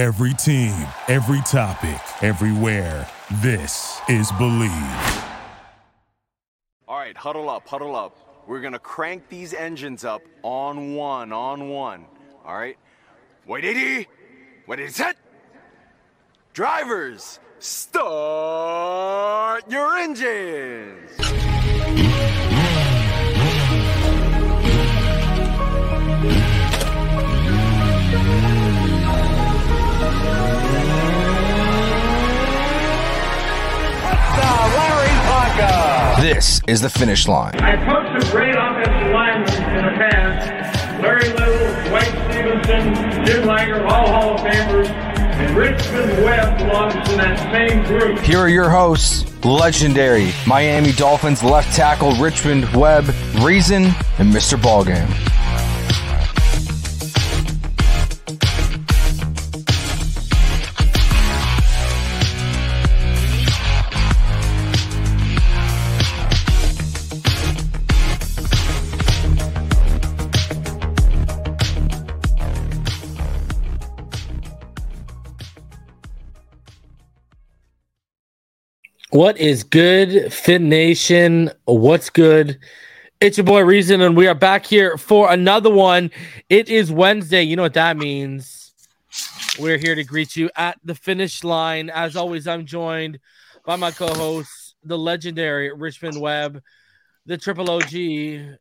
Every team, every topic, everywhere. This is Believe. All right, huddle up, huddle up. We're gonna crank these engines up on one, on one. All right? Wait, 80. Wait, is set. Drivers, start your engines. This is the Phinish Line. I coached some great offensive linemen in the past. Larry Little, Dwight Stephenson, Jim Langer, all Hall of Famers, and Richmond Webb belongs to that same group. Here are your hosts, legendary Miami Dolphins left tackle Richmond Webb, Reason, and Mr. BallGame. What is good, Phin Nation? What's good? It's your boy Reason, and we are back here for another one. It is Wednesday. You know what that means. We're here to greet you at the finish line. As always, I'm joined by my co host, the legendary Richmond Webb, the Triple OG,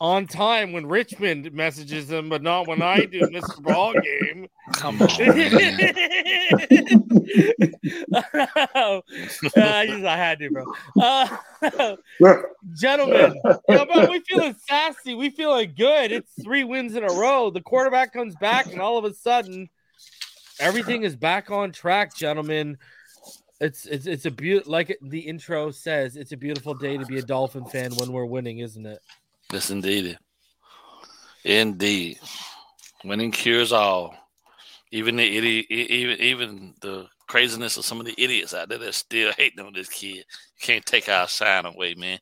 on time when Richmond messages him, but not when I do, Mr. BallGame. Come on. uh, I just I had to, bro. Uh, gentlemen, you know, bro, we feeling sassy. We feeling good. It's three wins in a row. The quarterback comes back, and all of a sudden, everything is back on track, gentlemen. It's it's it's a beautiful, like the intro says. It's a beautiful day to be a Dolphin fan when we're winning, isn't it? Yes, indeed. Indeed. Winning cures all. Even the idiot, even even the craziness of some of the idiots out there that still hating on this kid. You can't take our shine away, man.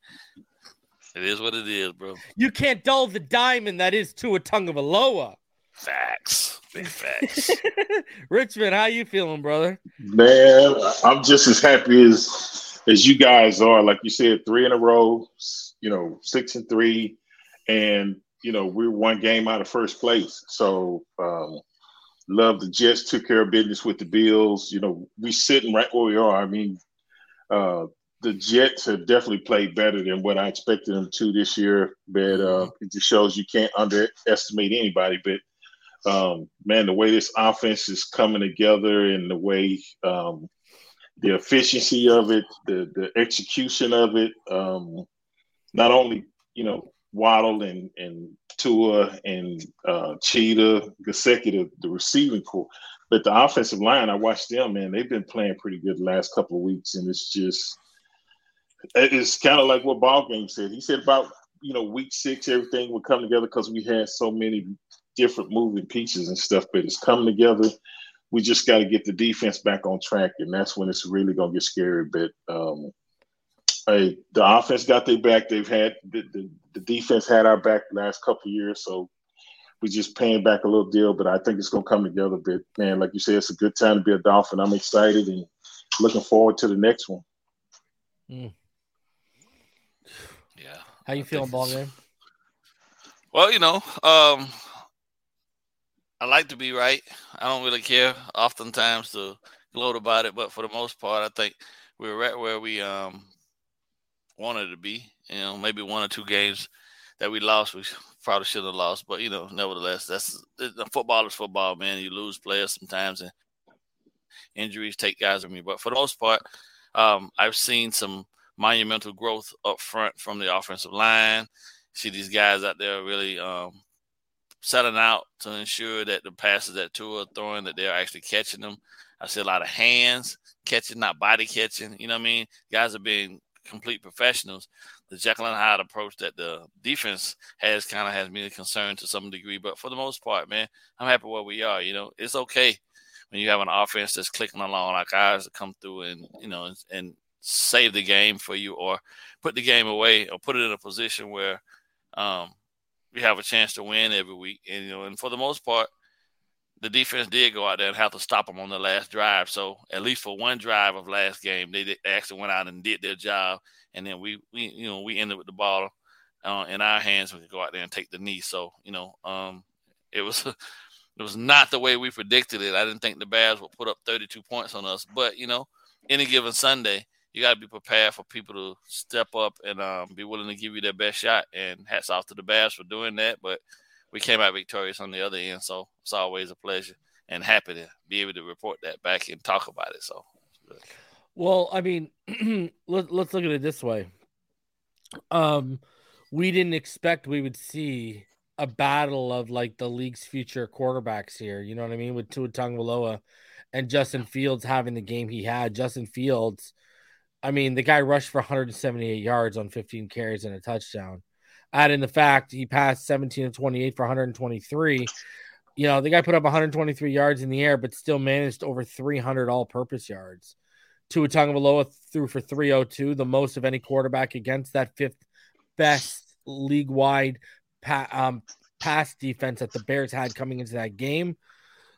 It is what it is, bro. You can't dull the diamond that is Tua Tagovailoa. Facts. Big facts. Richmond, how you feeling, brother? Man, I'm just as happy as as you guys are. Like you said, three in a row. You know, six and three, and you know we're one game out of first place. So um, love the Jets took care of business with the Bills. You know, we sitting right where we are. I mean, uh, the Jets have definitely played better than what I expected them to this year. But uh, it just shows you can't underestimate anybody. But um, man, the way this offense is coming together and the way um, the efficiency of it, the the execution of it, um, not only you know Waddle and and Tua and uh, Cheetah, consecutive the receiving core, but the offensive line. I watched them, man. They've been playing pretty good the last couple of weeks, and it's just it's kind of like what Ballgame said. He said about you know week six, everything would come together because we had so many different moving pieces and stuff, but it's coming together. We just got to get the defense back on track, and that's when it's really gonna get scary. But um, hey, the offense got their back. They've had the, the, the defense had our back the last couple of years, so we're just paying back a little deal. But I think it's gonna come together. But man, like you said, it's a good time to be a Dolphin. I'm excited and looking forward to the next one. Mm. Yeah. How you feeling, ball game? Well, you know, um, I like to be right. I don't really care oftentimes to gloat about it, but for the most part, I think we're right where we um wanted to be. You know, maybe one or two games that we lost, we probably should have lost. But you know, nevertheless, that's football is football, man. You lose players sometimes, and injuries take guys from you. But for the most part, um, I've seen some monumental growth up front from the offensive line. See these guys out there really um, setting out to ensure that the passes that Tua are throwing that they're actually catching them. I see a lot of hands catching, not body catching. You know what I mean? Guys are being complete professionals. The Jekyll and Hyde approach that the defense has kind of has me concerned to some degree, but for the most part, man, I'm happy where we are. You know, it's okay when you have an offense that's clicking along like ours to come through and you know and, and save the game for you or put the game away or put it in a position where um, we have a chance to win every week. And you know, and for the most part, the defense did go out there and have to stop them on the last drive. So at least for one drive of last game, they, actually went out and did their job. And then we, we you know, we ended with the ball uh, in our hands. We could go out there and take the knee. So you know, um, it was it was not the way we predicted it. I didn't think the Bears would put up 32 points on us. But you know, any given Sunday, you got to be prepared for people to step up and um, be willing to give you their best shot. And hats off to the Bears for doing that. But we came out victorious on the other end, so it's always a pleasure and happy to be able to report that back and talk about it. So, well, I mean, let, let's look at it this way. Um, we didn't expect we would see a battle of like the league's future quarterbacks here. You know what I mean? With Tua Tagovailoa and Justin Fields having the game he had. Justin Fields, I mean, the guy rushed for 178 yards on 15 carries and a touchdown. Add in the fact he passed 17 of 28 for 123. You know, the guy put up 123 yards in the air, but still managed over 300 all-purpose yards. Tua Tagovailoa threw for 302, the most of any quarterback against that fifth best league-wide pa- um, pass defense that the Bears had coming into that game.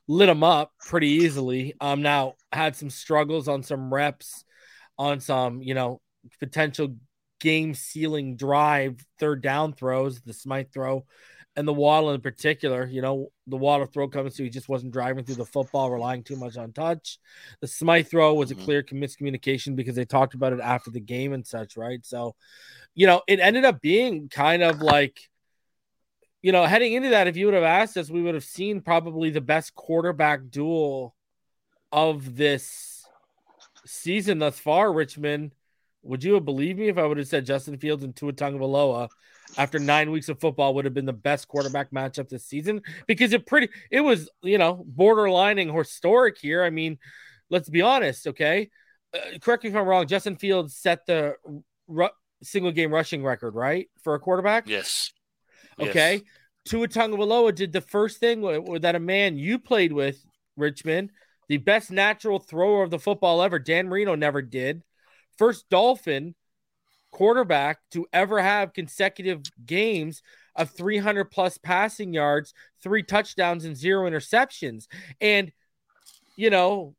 Lit them up pretty easily. Um, now had some struggles on some reps, on some you know potential game sealing drive, third down throws, the Smythe throw, and the Waddle in particular. You know, the Waddle throw comes to he just wasn't driving through the football, relying too much on touch. The Smythe throw was a mm-hmm. clear miscommunication because they talked about it after the game and such, right? So, you know, it ended up being kind of like. You know, heading into that, if you would have asked us, we would have seen probably the best quarterback duel of this season thus far, Richmond would you have believed me if I would have said Justin Fields and Tua Tagovailoa after nine weeks of football would have been the best quarterback matchup this season? Because it pretty it was you know borderlining historic here. I mean, let's be honest, okay. Uh, correct me if I'm wrong. Justin Fields set the ru- single game rushing record, right, for a quarterback? Yes. Okay. Yes. Tua Tagovailoa did the first thing that a man you played with, Richmond, the best natural thrower of the football ever. Dan Marino never did first Dolphin quarterback to ever have consecutive games of 300 plus passing yards, three touchdowns, and zero interceptions. And, you know,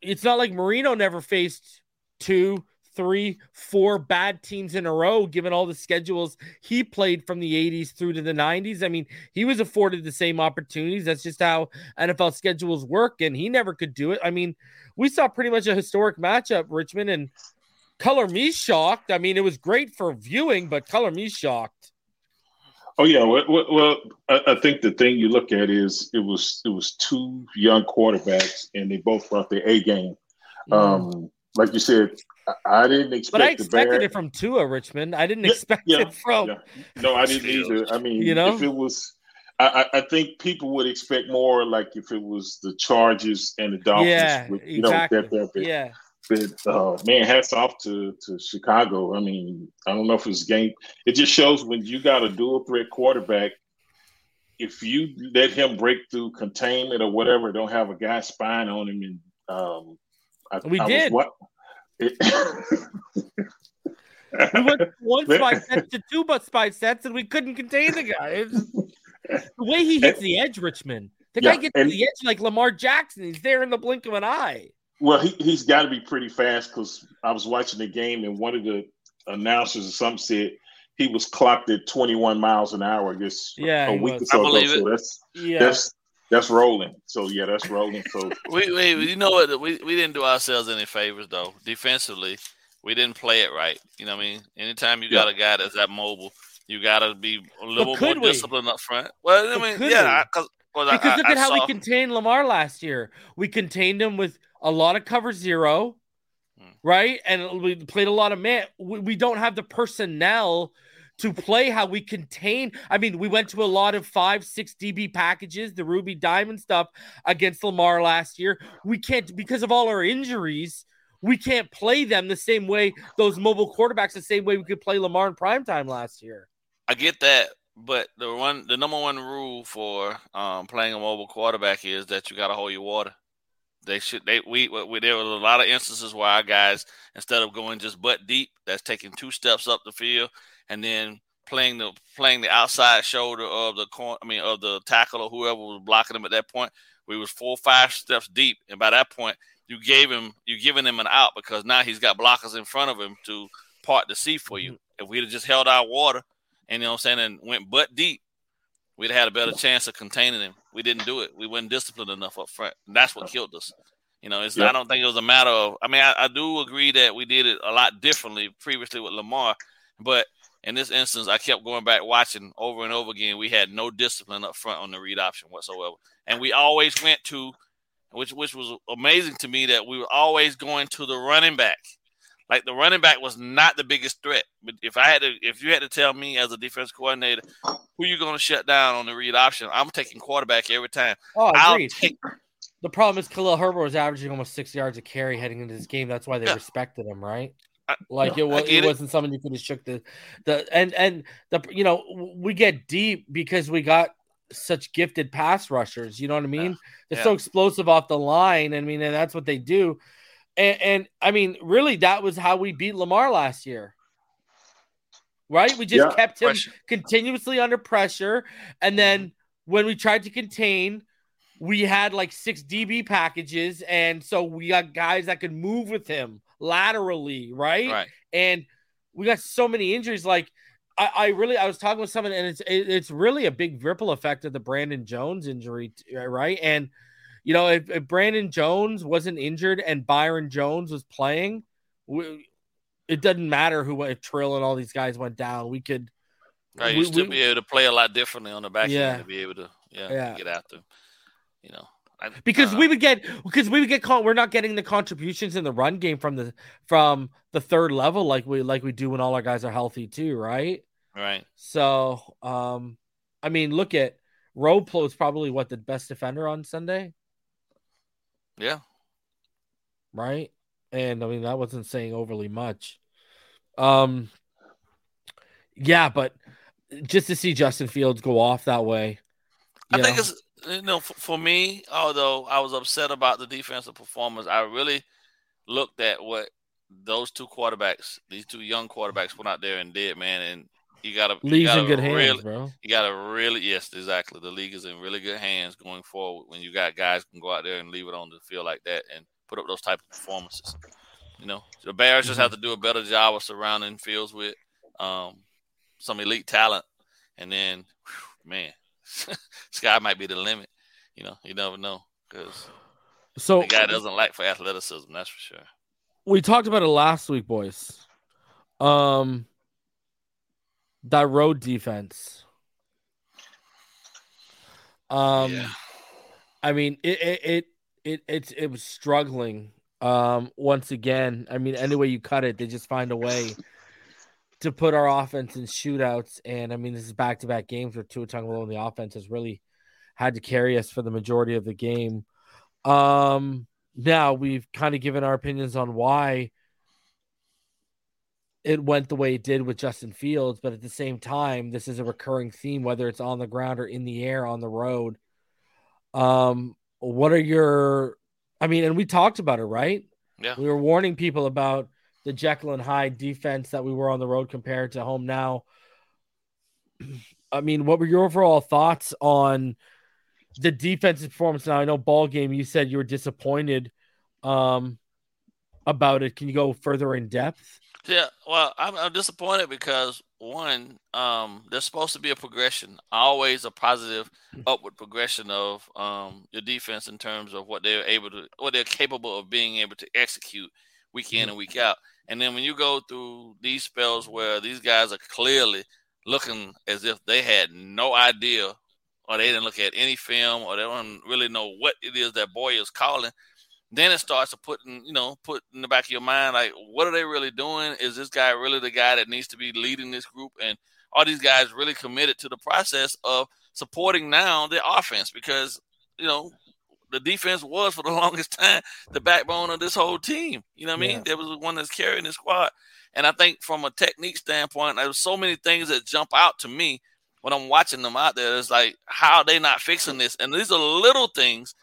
it's not like Marino never faced two, three, four bad teams in a row, given all the schedules he played from the 80s through to the 90s. I mean, he was afforded the same opportunities. That's just how NFL schedules work, and he never could do it. I mean, we saw pretty much a historic matchup, Richmond, and color me shocked. I mean, it was great for viewing, but color me shocked. Oh yeah, well, well I, think the thing you look at is it was it was two young quarterbacks, and they both brought their A game. Mm. Um, like you said, I didn't expect. But I expected it from Tua Richmond. I didn't yeah, expect yeah, it from. Yeah. No, I didn't either. I mean, you know, if it was, I, I, think people would expect more. Like if it was the Chargers and the Dolphins. Yeah, with, you exactly. Know, that, that, yeah. But uh, man, hats off to to Chicago. I mean, I don't know if it's game. It just shows when you got a dual threat quarterback. If you let him break through containment or whatever, don't have a guy spying on him, and um, I, we I did. Was, we went one spy sets to two but spy sets, and we couldn't contain the guy. the way he hits the edge, Richmond. The yeah, guy gets to the edge like Lamar Jackson. He's there in the blink of an eye. Well, he, he's got to be pretty fast because I was watching the game and one of the announcers or something said he was clocked at 21 miles an hour just yeah, a week or so ago. So that's yeah. that's that's rolling. So yeah, that's rolling. So we, we you know what we, we didn't do ourselves any favors though. Defensively, we didn't play it right. You know what I mean? Anytime you got a guy that's that mobile, you got to be a little more we? disciplined up front. Well, I mean, yeah, because because I, look I, at how we contained Lamar last year. We contained him with a lot of cover zero, hmm. right? And we played a lot of man. We, we don't have the personnel to play how we contain. I mean, we went to a lot of five, six DB packages, the Ruby Diamond stuff against Lamar last year. We can't, because of all our injuries, we can't play them the same way, those mobile quarterbacks, the same way we could play Lamar in prime time last year. I get that. But the one, the number one rule for um, playing a mobile quarterback is that you got to hold your water. They should. They we, we there were a lot of instances where our guys, instead of going just butt deep, that's taking two steps up the field and then playing the playing the outside shoulder of the corner. I mean, of the tackle or whoever was blocking him at that point. We was four or five steps deep, and by that point, you gave him you giving him an out because now he's got blockers in front of him to part the sea for you. Mm-hmm. If we'd have just held our water and you know what I'm saying and went butt deep, we'd have had a better chance of containing him. We didn't do it. We weren't disciplined enough up front. And that's what killed us. You know, it's. I don't think it was a matter of I mean, I, I do agree that we did it a lot differently previously with Lamar, but in this instance, I kept going back watching over and over again. We had no discipline up front on the read option whatsoever. And we always went to which which was amazing to me that we were always going to the running back. Like the running back was not the biggest threat. But if I had to if you had to tell me as a defense coordinator who you're gonna shut down on the read option, I'm taking quarterback every time. Oh, agreed. take The problem is Khalil Herbert was averaging almost six yards a carry heading into this game. That's why they Yeah. respected him, right? I- Like it was, it, it, wasn't something you could have shook the the and and the you know we get deep because we got such gifted pass rushers. You know what I mean? They're Yeah. so explosive off the line. I mean, and that's what they do. And, and I mean, really, that was how we beat Lamar last year. Right? We just Yeah. kept him Pressure. continuously under pressure. And then mm-hmm. when we tried to contain, we had like six DB packages. And so we got guys that could move with him laterally, right? right. And we got so many injuries. Like, I, I really, I was talking with someone, and it's it, it's really a big ripple effect of the Brandon Jones injury, uh, right? And you know, if, if Brandon Jones wasn't injured and Byron Jones was playing, we, it doesn't matter who if Trill and all these guys went down. We could, Right, you we- still we- be able to play a lot differently on the back Yeah. end to be able to yeah, Yeah. get after. You know, because I we would get because we would get caught. We're not getting the contributions in the run game from the from the third level like we like we do when all our guys are healthy too, right? right. So, um, I mean, look at Roblo is probably what the best defender on Sunday, Yeah, right? And I mean, that wasn't saying overly much. Um, yeah, but just to see Justin Fields go off that way, I think know, it's you know for, for me, although I was upset about the defensive performance, I really looked at what those two quarterbacks, these two young quarterbacks, went out there and did, man. And you gotta you league's gotta in good really, hands, bro. You gotta really yes, exactly. The league is in really good hands going forward when you got guys can go out there and leave it on the field like that and put up those type of performances. You know, the Bears just have to do a better job of surrounding Fields with um, some elite talent, and then, whew, man, sky might be the limit. You know, you never know because So the guy doesn't lack for athleticism. That's for sure. we talked about it last week, boys. Um, that road defense. Um, yeah, I mean, it it it it it's it was struggling. Um, once again, I mean, any way you cut it, they just find a way to put our offense in shootouts. And I mean, this is back to back games where Tua Tagovailoa and the offense has really had to carry us for the majority of the game. Um, now we've kind of given our opinions on why it went the way it did with Justin Fields, but at the same time, this is a recurring theme, whether it's on the ground or in the air on the road. Um, what are your I mean, and we talked about it, right? yeah. We were warning people about the Jekyll and Hyde defense that we were on the road compared to home now. I mean, what were your overall thoughts on the defensive performance? Now I know ball game, you said you were disappointed um about it. Can you go further in depth? Yeah, well, I'm, I'm disappointed because one, um, there's supposed to be a progression, always a positive upward progression of um, your defense in terms of what they're able to, what they're capable of being able to execute week in and week out. And then when you go through these spells where these guys are clearly looking as if they had no idea, or they didn't look at any film, or they don't really know what it is that Boyer's calling then it starts to put in, you know, put in the back of your mind, like, what are they really doing? Is this guy really the guy that needs to be leading this group? And are these guys really committed to the process of supporting now the offense? Because, you know, the defense was for the longest time the mm-hmm. backbone of this whole team. You know what I mean? Yeah. There was the one that's carrying the squad. And I think from a technique standpoint, there's so many things that jump out to me when I'm watching them out there. It's like, how are they not fixing this? And these are little things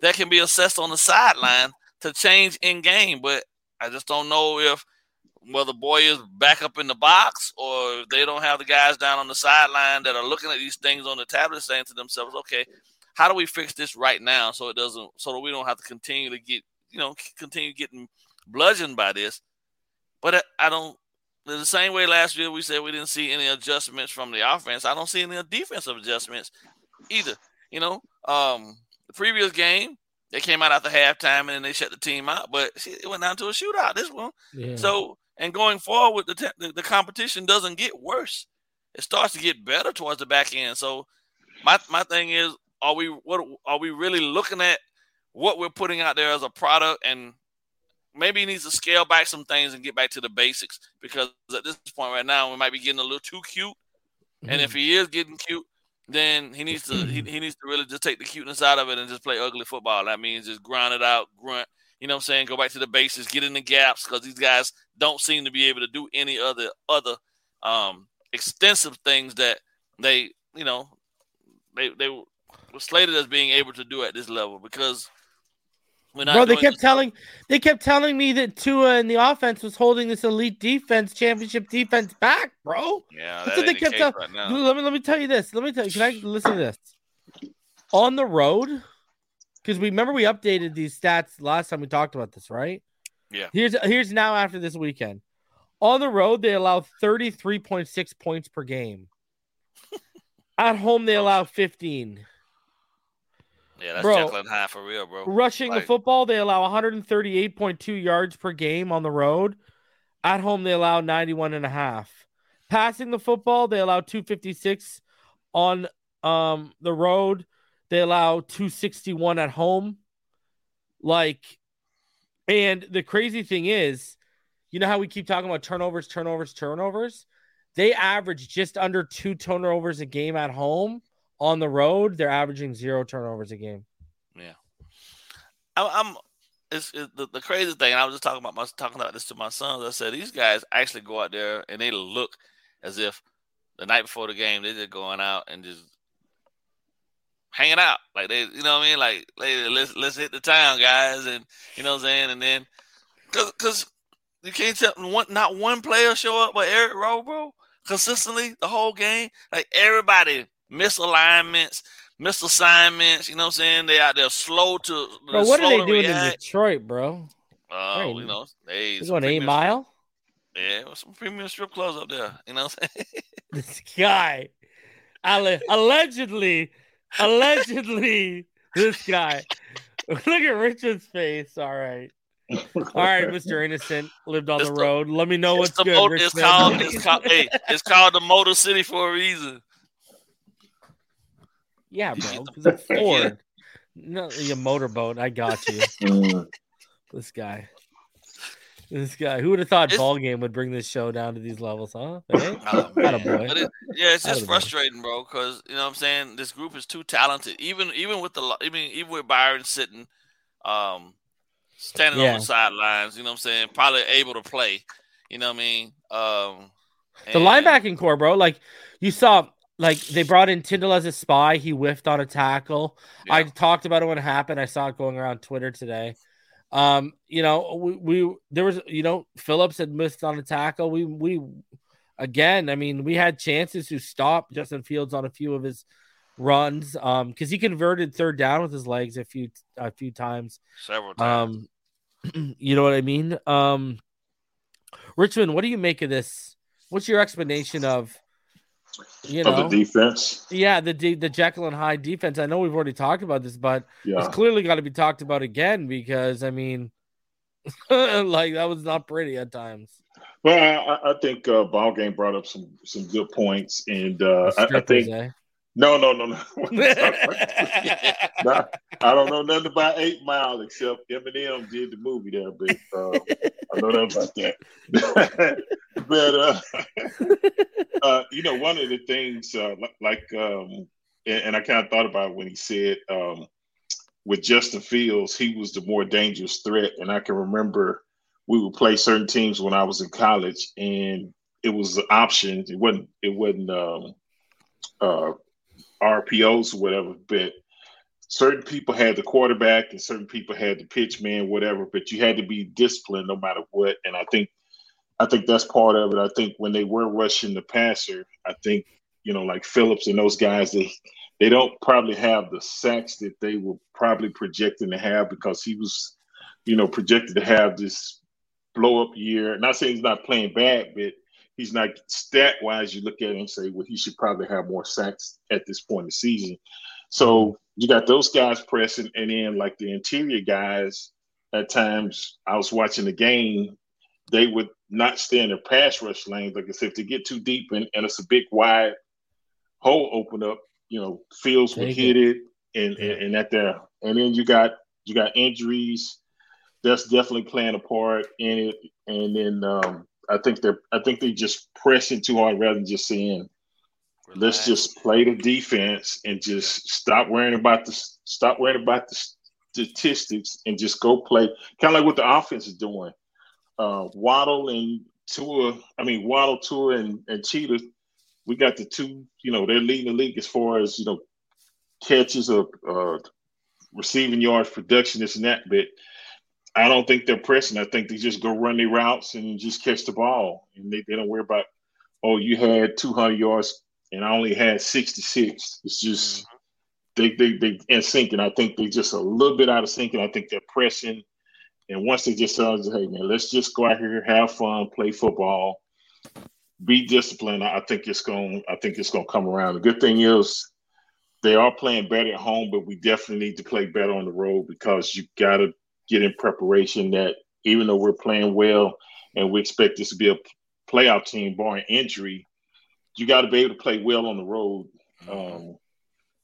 that can be assessed on the sideline to change in game. But I just don't know if whether Boyer's back up in the box or if they don't have the guys down on the sideline that are looking at these things on the tablet saying to themselves, okay, how do we fix this right now so it doesn't so that we don't have to continue to get you know continue getting bludgeoned by this. But I, don't. The same way last year we said we didn't see any adjustments from the offense. I don't see any defensive adjustments either. You know, um, the previous game they came out at after halftime and then they shut the team out, but it went down to a shootout. This one, yeah. so and going forward, the, te- the the competition doesn't get worse; it starts to get better towards the back end. So my my thing is, are we what are we really looking at what we're putting out there as a product and maybe he needs to scale back some things and get back to the basics because at this point right now we might be getting a little too cute mm-hmm. and if mm-hmm. he is getting cute then he needs to he, he needs to really just take the cuteness out of it and just play ugly football that means just grind it out grunt you know what i'm saying go back to the basics get in the gaps because these guys don't seem to be able to do any other other um extensive things that they you know they they was slated as being able to do at this level because when Bro, they kept telling they kept telling me that Tua and the offense was holding this elite defense, championship defense back, bro. Yeah, that's what they kept telling. Right let me let me tell you this. Let me tell you. Can I listen to this? On the road, because we remember we updated these stats last time we talked about this, right? Yeah. Here's here's now after this weekend. On the road, they allow 33.6 points per game. At home, they allow 15. Yeah, that's bro, Jekyll and for real, bro. Rushing like, the football, they allow 138.2 yards per game on the road. At home, they allow 91 and a half. Passing the football, they allow 256 on um the road. They allow 261 at home. Like, and the crazy thing is, you know how we keep talking about turnovers, turnovers, turnovers? They average just under two turnovers a game at home on the road, they're averaging zero turnovers a game. Yeah, I, am It's, it's the, the, crazy thing. I was just talking about my talking about this to my sons. I said these guys actually go out there and they look as if the night before the game they're just going out and just hanging out. Like they, you know what I mean? Like, let's let's hit the town, guys, and you know what I'm saying. And then, cause, cause you can't tell one, not one player show up, but Eric Rowe, bro, consistently the whole game. Like everybody misalignments, misassignments. You know what I'm saying? They out there slow to. Bro, what are they doing react. in Detroit, bro? Oh, uh, right. you know, they going eight mile. Yeah, some premium strip clubs up there. You know what I'm saying? this guy, allegedly, allegedly, this guy. Look at Richard's face. All right. All right, Mr. Innocent lived on the, the, road. Let me know what's good. Motor, it's, called, it's, called, hey, it's called the Motor City for a reason. Yeah, bro. Because it's Ford. No, your motorboat. I got you. Mm. this guy. This guy. Who would have thought it's, ball game would bring this show down to these levels, huh? Hey? Oh, boy. It, yeah, it's just frustrating, bro. Because you know what I'm saying. This group is too talented. Even even with the even even with Byron sitting, um, standing yeah. on the sidelines. You know what I'm saying. Probably able to play. You know what I mean. Um, the linebacking core, bro. Like you saw like they brought in Tindall as a spy. He whiffed on a tackle. Yeah. I talked about it when it happened. I saw it going around Twitter today. Um, you know, we, we there was you know Phillips had missed on a tackle. We we again, I mean, we had chances to stop Justin Fields on a few of his runs. Um, because he converted third down with his legs a few a few times. Several times. Um, you know what I mean? Um, Richmond, what do you make of this? What's your explanation of? You know of the defense. Yeah, the the Jekyll and Hyde defense. I know we've already talked about this, but yeah. it's clearly got to be talked about again because I mean, like that was not pretty at times. Well, I, I think uh, ball game brought up some some good points, and uh, I, I, think. Eh? No, no, no, no. I don't know nothing about Eight Mile except Eminem did the movie there, but uh, I don't know nothing about that. but uh, uh, you know, one of the things, uh, like, um, and, and, I kind of thought about when he said um, with Justin Fields, he was the more dangerous threat, and I can remember we would play certain teams when I was in college, and it was an option. It wasn't. It wasn't. Um, uh, RPOs or whatever, but certain people had the quarterback and certain people had the pitch man, whatever, but you had to be disciplined no matter what. And I think I think that's part of it. I think when they were rushing the passer, I think you know like Phillips and those guys they they don't probably have the sacks that they were probably projecting to have because he was you know projected to have this blow up year. Not saying he's not playing bad, but he's not stat wise. You look at him and say, well, he should probably have more sacks at this point in the season. So you got those guys pressing, and then like the interior guys. At times, I was watching the game. They would not stay in their pass rush lanes. Like I said, if they get too deep and, and it's a big wide hole open up, you know, Fields would hit it, and, and and at there. And then you got you got injuries. That's definitely playing a part in it. And then um, I think they're I think they just pressing too hard rather than just saying, let's just play the defense and just stop worrying about the stop worrying about the statistics and just go play. Kind of like what the offense is doing. Uh, Waddle and Tua, I mean Waddle, Tua, and, and Cheetah, we got the two. You know, they're leading the league as far as you know catches of uh, receiving yards, production, this and that. But I don't think they're pressing. I think they just go run their routes and just catch the ball, and they, they don't worry about oh you had 200 yards and I only had 66. It's just mm-hmm. they they they in sync, and I think they just a little bit out of sync, and I think they're pressing. And once they just tell us, hey man, let's just go out here, have fun, play football, be disciplined. I think it's going. I think it's going to come around. The good thing is they are playing better at home, but we definitely need to play better on the road because you got to get in preparation. That even though we're playing well and we expect this to be a playoff team, barring injury, you got to be able to play well on the road, um,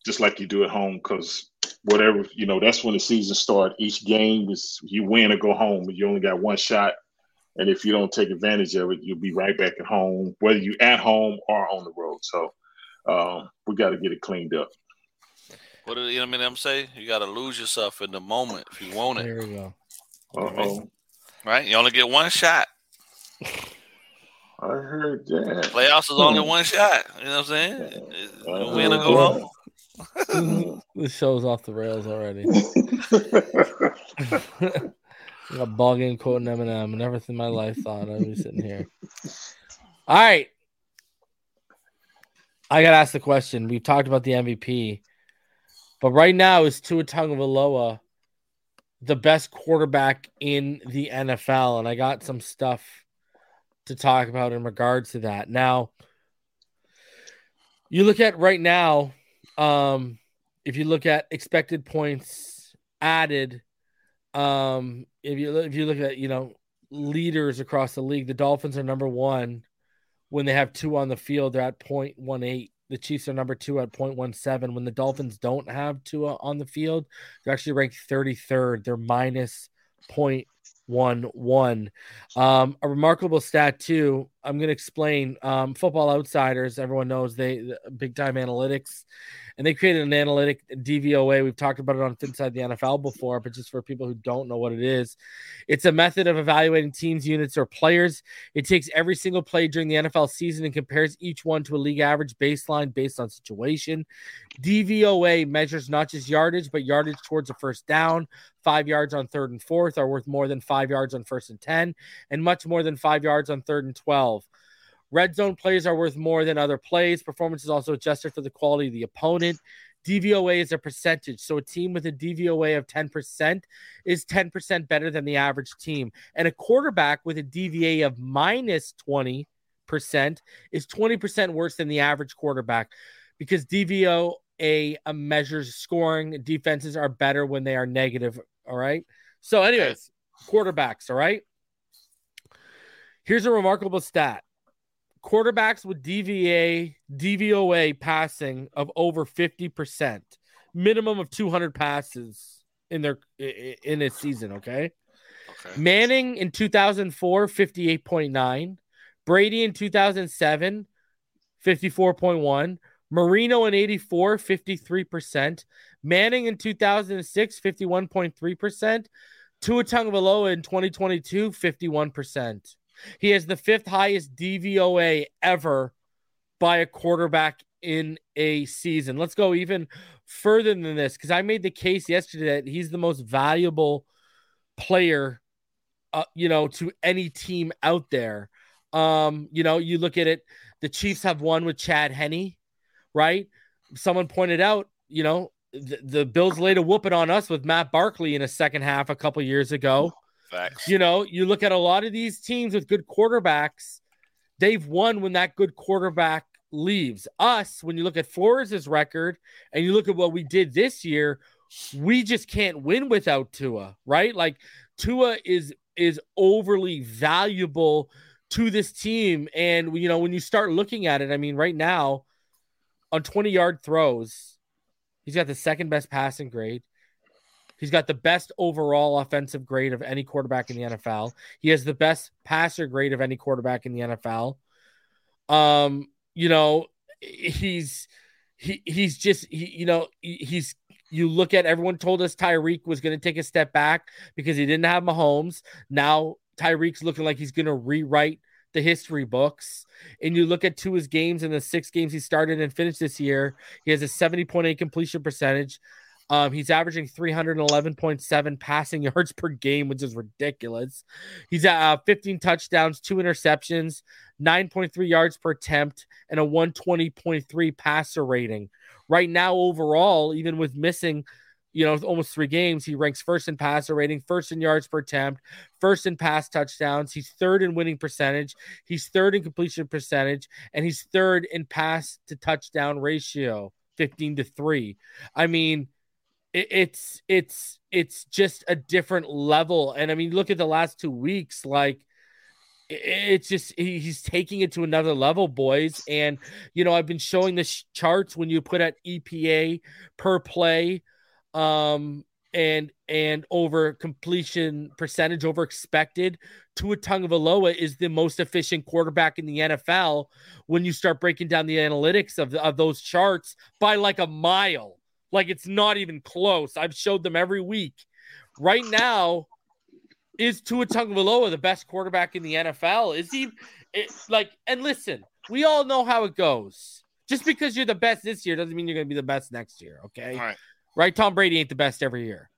just like you do at home. Because whatever you know, that's when the season starts. Each game is you win or go home, you only got one shot. And if you don't take advantage of it, you'll be right back at home, whether you're at home or on the road. So um, we got to get it cleaned up. What did Eminem say? You got to lose yourself in the moment if you want it. There we go. Uh-oh. Right? You only get one shot. I heard that. Playoffs is only hmm. one shot. You know what I'm saying? You uh-huh. win or go home. this show's off the rails already. I got ball game quoting Eminem. Never in my life thought I'd be sitting here. All right. I gotta ask the question. We've talked about the MVP, but right now is Tua Tagovailoa the best quarterback in the NFL? And I got some stuff to talk about in regards to that. Now, you look at right now, um, if you look at expected points added, um, if you if you look at you know leaders across the league, the Dolphins are number one when they have Tua on the field. They're at 0.18. The Chiefs are number Tua at 0.17. When the Dolphins don't have two on the field, they're actually ranked 33rd. They're minus point one one. Um, a remarkable stat too. I'm going to explain. Um, Football Outsiders, everyone knows they big time analytics and they created an analytic DVOA. We've talked about it on Inside the NFL before, but just for people who don't know what it is, it's a method of evaluating teams, units, or players. It takes every single play during the NFL season and compares each one to a league average baseline based on situation. DVOA measures not just yardage, but yardage towards a first down. Five yards on third and fourth are worth more than five yards on first and 10, and much more than five yards on third and 12. Red zone plays are worth more than other plays. Performance is also adjusted for the quality of the opponent. DVOA is a percentage. So a team with a DVOA of 10% is 10% better than the average team. And a quarterback with a DVA of minus 20% is 20% worse than the average quarterback because DVOA uh, measures scoring. Defenses are better when they are negative. All right. So, anyways, quarterbacks. All right. Here's a remarkable stat quarterbacks with DVA, DVOA passing of over 50%, minimum of 200 passes in their in a season, okay? Okay. Manning in 2004 58.9, Brady in 2007 54.1, Marino in 84 53%, Manning in 2006 51.3%, Tua Tagovailoa in 2022 51%. He has the fifth highest DVOA ever by a quarterback in a season. Let's go even further than this because I made the case yesterday that he's the most valuable player, uh, you know, to any team out there. Um, you know, you look at it, the Chiefs have won with Chad Henne, right? Someone pointed out, you know, the, the Bills laid a whooping on us with Matt Barkley in a second half a couple years ago. Facts. You know, you look at a lot of these teams with good quarterbacks, they've won when that good quarterback leaves. Us, when you look at Flores' record and you look at what we did this year, we just can't win without Tua, right? Like Tua is is overly valuable to this team. And you know, when you start looking at it, I mean, right now on 20 yard throws, he's got the second best passing grade. He's got the best overall offensive grade of any quarterback in the NFL. He has the best passer grade of any quarterback in the NFL. Um, you know, he's he he's just he, you know, he's you look at everyone told us Tyreek was going to take a step back because he didn't have Mahomes. Now Tyreek's looking like he's going to rewrite the history books. And you look at Tua his games in the six games he started and finished this year, he has a 70.8 completion percentage, um, he's averaging 311.7 passing yards per game, which is ridiculous. He's at uh, 15 touchdowns, two interceptions, 9.3 yards per attempt, and a 120.3 passer rating. Right now, overall, even with missing, you know, almost three games, he ranks first in passer rating, first in yards per attempt, first in pass touchdowns. He's third in winning percentage. He's third in completion percentage, and he's third in pass to touchdown ratio, 15 to 3. I mean, it's it's it's just a different level. And i mean look at the last two weeks like it's just he's taking it to another level boys. And you know i've been showing the charts when you put at epa per play um and and over completion percentage over expected Tua Tagovailoa is the most efficient quarterback in the NFL when you start breaking down the analytics of, the, of those charts by like a mile like it's not even close. I've showed them every week. Right now, is Tua Tagovailoa the best quarterback in the NFL? Is he it, like? And listen, we all know how it goes. Just because you're the best this year doesn't mean you're going to be the best next year. Okay, All right. right? Tom Brady ain't the best every year,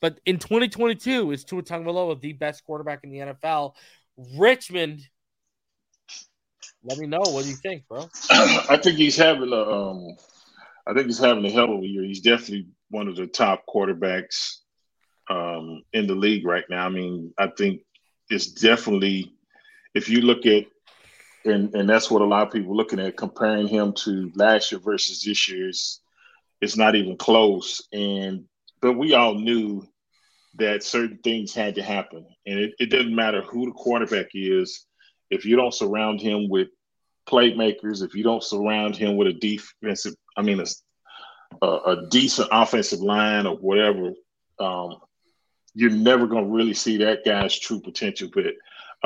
but in 2022, is Tua Tagovailoa the best quarterback in the NFL? Richmond, let me know. What do you think, bro? I think he's having a um, I think he's having a hell of a year. He's definitely one of the top quarterbacks um, in the league right now. I mean, I think it's definitely if you look at and and that's what a lot of people are looking at comparing him to last year versus this year's it's not even close and but we all knew that certain things had to happen and it, it doesn't matter who the quarterback is if you don't surround him with playmakers if you don't surround him with a defensive I mean, a, a decent offensive line or whatever, um, you're never going to really see that guy's true potential. But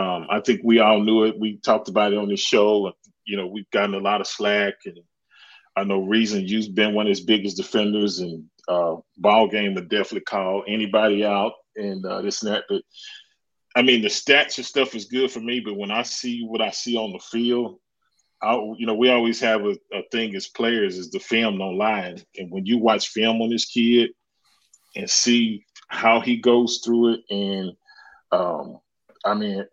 um, I think we all knew it. We talked about it on this show. You know, we've gotten a lot of slack, and I know reason you've been one of his biggest defenders, and uh, ball game would definitely call anybody out and uh, this and that. But I mean, the stats and stuff is good for me, but when I see what I see on the field, I, you know, we always have a, a thing as players is the film don't lie. And when you watch film on this kid and see how he goes through it, and um, I mean,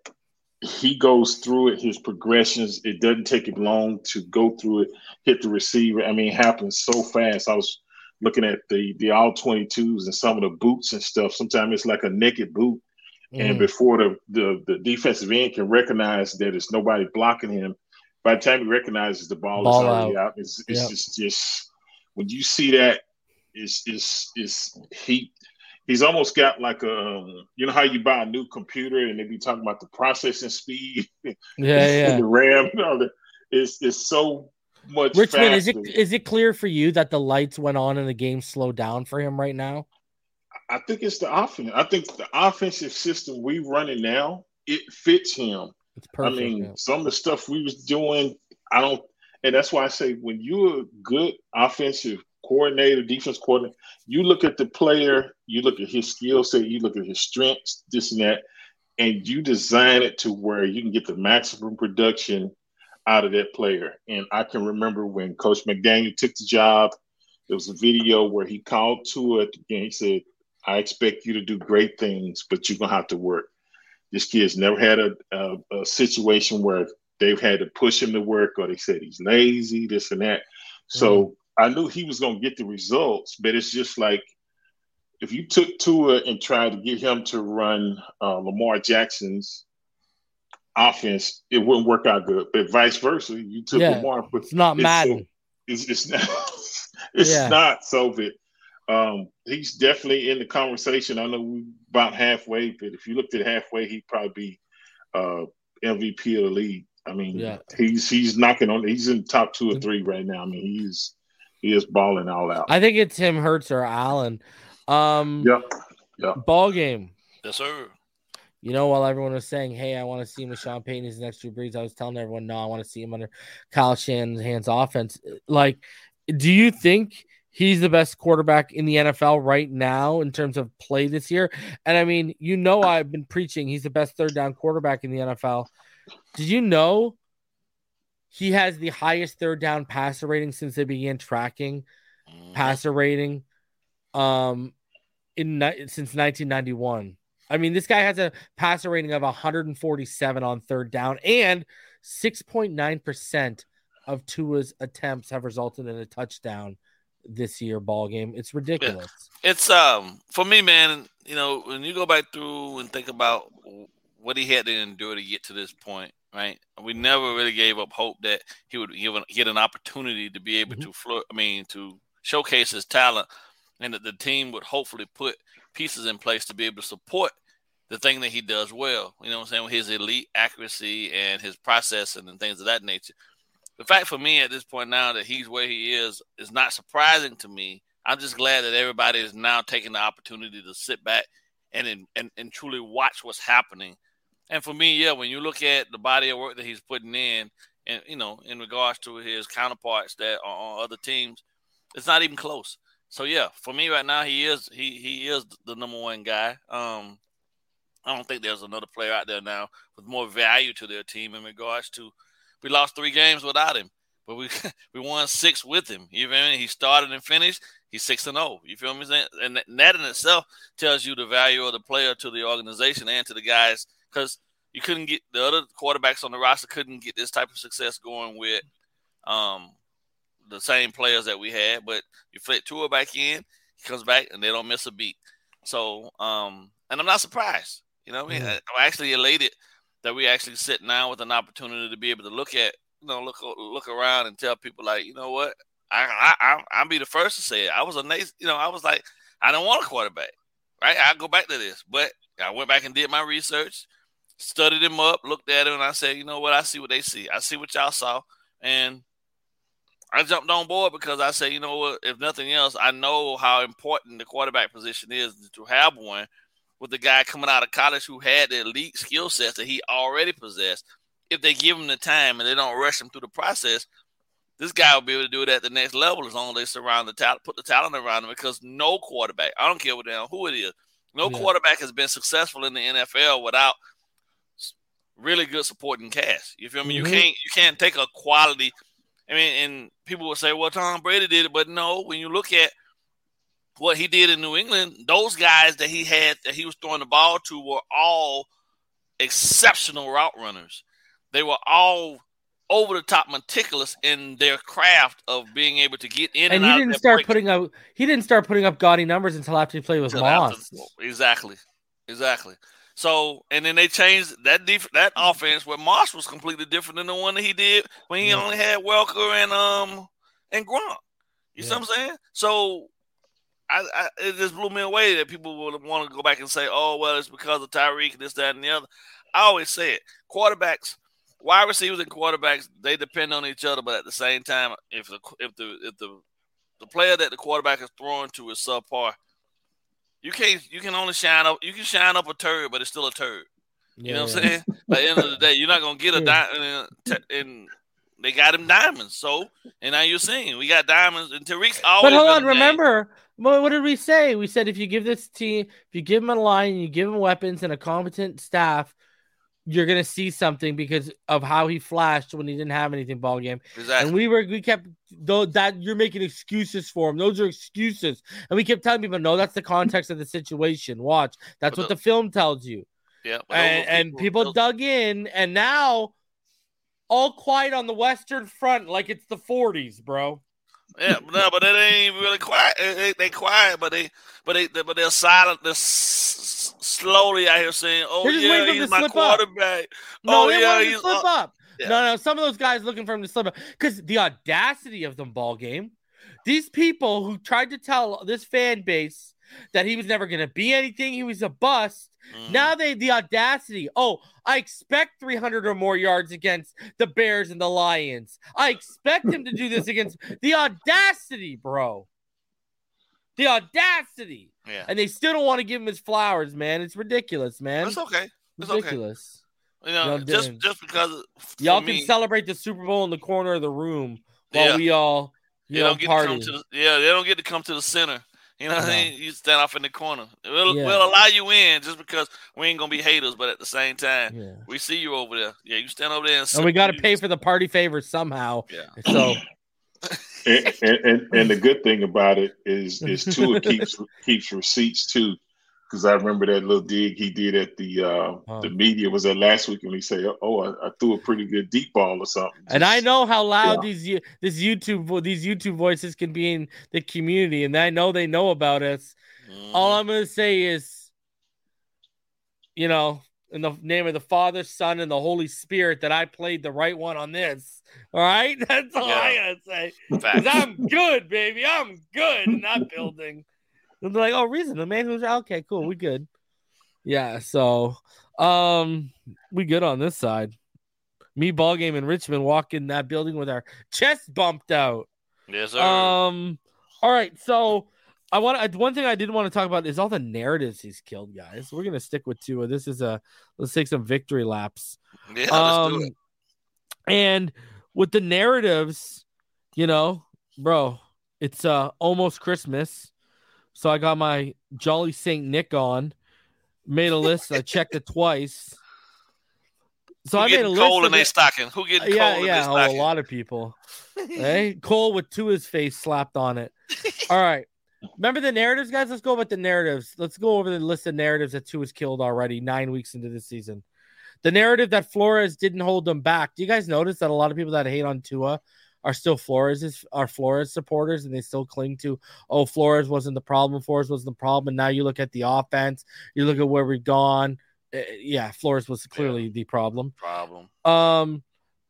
he goes through it, his progressions, it doesn't take him long to go through it, hit the receiver. I mean, it happens so fast. I was looking at the the all 22s and some of the boots and stuff. Sometimes it's like a naked boot. Mm. And before the, the the defensive end can recognize that it's nobody blocking him, by the time he recognizes the ball, ball is already out, out it's, it's yep. just just when you see that, it's it's it's he he's almost got like a you know how you buy a new computer and they be talking about the processing speed, yeah, yeah, the RAM, you know, it's it's so much. Richmond, faster. is it is it clear for you that the lights went on and the game slowed down for him right now? I think it's the offense. I think the offensive system we running now it fits him. It's perfect. I mean, some of the stuff we was doing, I don't, and that's why I say when you're a good offensive coordinator, defense coordinator, you look at the player, you look at his skill set, you look at his strengths, this and that, and you design it to where you can get the maximum production out of that player. And I can remember when Coach McDaniel took the job, there was a video where he called Tua and he said, I expect you to do great things, but you're gonna have to work. This kid's never had a, a, a situation where they've had to push him to work or they said he's lazy, this and that. So mm-hmm. I knew he was going to get the results, but it's just like if you took Tua and tried to get him to run uh, Lamar Jackson's offense, it wouldn't work out good. But vice versa, you took yeah, Lamar. It's not Madden. So, it's, it's not. it's yeah. not so that um, he's definitely in the conversation. I know we about halfway, but if you looked at halfway, he'd probably be uh, MVP of the league. I mean, yeah. he's he's knocking on. He's in top two or three right now. I mean, he's he is balling all out. I think it's him, Hurts or Allen. Um, yep. Yep. Ball game. Yes, sir. You know, while everyone was saying, "Hey, I want to see him with Sean Payton as the next Drew Brees," I was telling everyone, "No, I want to see him under Kyle Shanahan's hands offense." Like, do you think he's the best quarterback in the NFL right now in terms of play this year? And I mean, you know, I've been preaching he's the best third down quarterback in the NFL. Did you know he has the highest third down passer rating since they began tracking mm-hmm. passer rating? Um, in since 1991. I mean, this guy has a passer rating of 147 on third down, and 6.9% of Tua's attempts have resulted in a touchdown this year ball game. It's ridiculous. Yeah. It's um for me, man. You know, when you go back through and think about what he had to endure to get to this point, right? We never really gave up hope that he would give get an opportunity to be able mm-hmm. to floor. I mean, to showcase his talent and that the team would hopefully put pieces in place to be able to support the thing that he does well. You know what I'm saying? With his elite accuracy and his processing and things of that nature. The fact for me at this point now that he's where he is is not surprising to me. I'm just glad that everybody is now taking the opportunity to sit back and and, and truly watch what's happening. And for me, yeah, when you look at the body of work that he's putting in, and you know, in regards to his counterparts that are on other teams, it's not even close. So yeah, for me right now, he is he he is the number one guy. Um, I don't think there's another player out there now with more value to their team in regards to. We lost three games without him, but we we won six with him. You feel me? He started and finished. He's six and zero. Oh. You feel me? And that in itself tells you the value of the player to the organization and to the guys because you couldn't get the other quarterbacks on the roster couldn't get this type of success going with um the same players that we had, but you flip Tua back in, he comes back and they don't miss a beat. So, um, and I'm not surprised. You know, I mean, mm-hmm. I'm actually elated that we actually sit now with an opportunity to be able to look at, you know, look look around and tell people like, you know what, I I I'll be the first to say it. I was a nice, you know, I was like, I don't want a quarterback, right? I go back to this, but I went back and did my research, studied him up, looked at him, and I said, you know what, I see what they see. I see what y'all saw, and I jumped on board because I said, you know what, if nothing else, I know how important the quarterback position is to have one with the guy coming out of college who had the elite skill sets that he already possessed. If they give him the time and they don't rush him through the process, this guy will be able to do it at the next level as long as they surround the talent, put the talent around him. Because no quarterback, I don't care what damn who it is, no yeah. quarterback has been successful in the NFL without really good supporting cast. You feel me? Mm-hmm. You can't you can't take a quality I mean, and people will say, well, Tom Brady did it, but no, when you look at what he did in New England, those guys that he had that he was throwing the ball to were all exceptional route runners. They were all over the top meticulous in their craft of being able to get in and, and he didn't start break. putting up he didn't start putting up gaudy numbers until after he played with Moss. exactly. Exactly. So and then they changed that def- that offense where Moss was completely different than the one that he did when he yeah. only had Welker and um and Gronk. You yeah. see what I'm saying? So I, I, it just blew me away that people would want to go back and say, "Oh, well, it's because of Tyreek, this, that, and the other." I always say it: quarterbacks, wide receivers, and quarterbacks they depend on each other, but at the same time, if the if the if the the player that the quarterback is throwing to is subpar, you can't. You can only shine up. You can shine up a turd, but it's still a turd. You know what I'm saying? By the end of the day, you're not gonna get a diamond. Uh, and they got him diamonds. So, and now you're seeing we got diamonds. And Tyreek's always. But hold on, remember what did we say? We said if you give this team, if you give them a line, and you give them weapons and a competent staff, you're gonna see something because of how he flashed when he didn't have anything ball game. Exactly. And we were we kept though that you're making excuses for him. Those are excuses. And we kept telling people, no, that's the context of the situation. Watch. That's but what the, the, film tells you. Yeah, and, and people those- dug in, and now all quiet on the Western Front like it's the 40s, bro. Yeah, but no, but it ain't really quiet. They, they, they quiet, but they, but they, but they're silent. They're s- slowly out here saying, "Oh yeah, waiting for him he's my slip up. quarterback." No, oh they yeah, he's slip uh, up. yeah. No, no, some of those guys looking for him to slip up because the audacity of the ball game. These people who tried to tell this fan base that he was never going to be anything, he was a bust. Mhm. Now they the audacity. Oh, I expect 300 or more yards against the Bears and the Lions. I expect him to do this against the audacity, bro. The audacity. yeah, And they still don't want to give him his flowers, man. It's ridiculous, man. it's okay. It's okay. ridiculous. You know, Y'all just didn't. just because Y'all me, can celebrate the Super Bowl in the corner of the room while Yeah. we all They you know don't get to party. come to the yeah. They don't get to come to the center. You know what No. I mean? You stand off in the corner. We'll, Yeah. we'll allow you in just because we ain't gonna be haters, but at the same time, yeah. we see you over there. Yeah, you stand over there and, And we got to you- pay for the party favors somehow. Yeah. So and, and, and, and the good thing about it is is Tua keeps keeps receipts too, because I remember that little dig he did at the uh, Oh. the media was that last week when he said, "Oh, I, I threw a pretty good deep ball or something." and I know how loud Yeah. these this YouTube these YouTube voices can be in the community, and I know they know about us. Mhm. All I'm gonna say is, you know, in the name of the Father, Son, and the Holy Spirit, that I played the right one on this. All right, that's all I gotta say. I'm good, baby. I'm good in that building. And they're like, oh, reason the man who's okay, cool, we good. Yeah, so um, we good on this side. Me ball game in Richmond, walk in that building with our chest bumped out. yes, sir. Um, all right, so I want one thing I didn't want to talk about is all the narratives he's killed, guys. We're gonna stick with Tua. This is a let's take some victory laps. yeah, let's Um, do it. and with the narratives, you know, bro, it's uh almost Christmas. So I got my Jolly Saint Nick on, made a list. I checked it twice. So Who I made a getting list. coal of in their it- stocking? Who getting yeah, coal in yeah, their oh, a lot of people. hey, Cole with to his face slapped on it. All right. Remember the narratives, guys? Let's go with the narratives. Let's go over the list of narratives that Tua has killed already nine weeks into the season. The narrative that Flores didn't hold them back. Do you guys notice that a lot of people that hate on Tua are still Flores are Flores supporters and they still cling to oh Flores wasn't the problem, Flores wasn't the problem. And now you look at the offense, you look at where we've gone. Uh, yeah, Flores was clearly the problem. Problem. Um,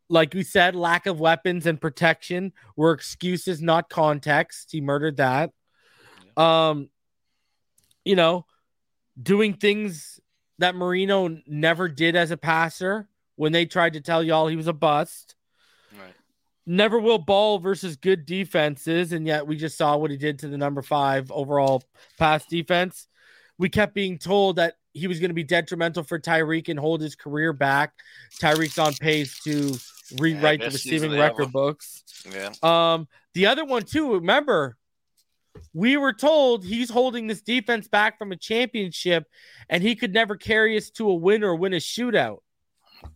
like we said, lack of weapons and protection were excuses, not context. He murdered that. Um, you know, doing things that Marino never did as a passer when they tried to tell y'all he was a bust. Never will ball versus good defenses, and yet we just saw what he did to the number five overall pass defense. We kept being told that he was going to be detrimental for Tyreek and hold his career back. Tyreek's on pace to rewrite the receiving record books. Yeah. Um, the other one too. Remember, we were told he's holding this defense back from a championship, and he could never carry us to a win or win a shootout.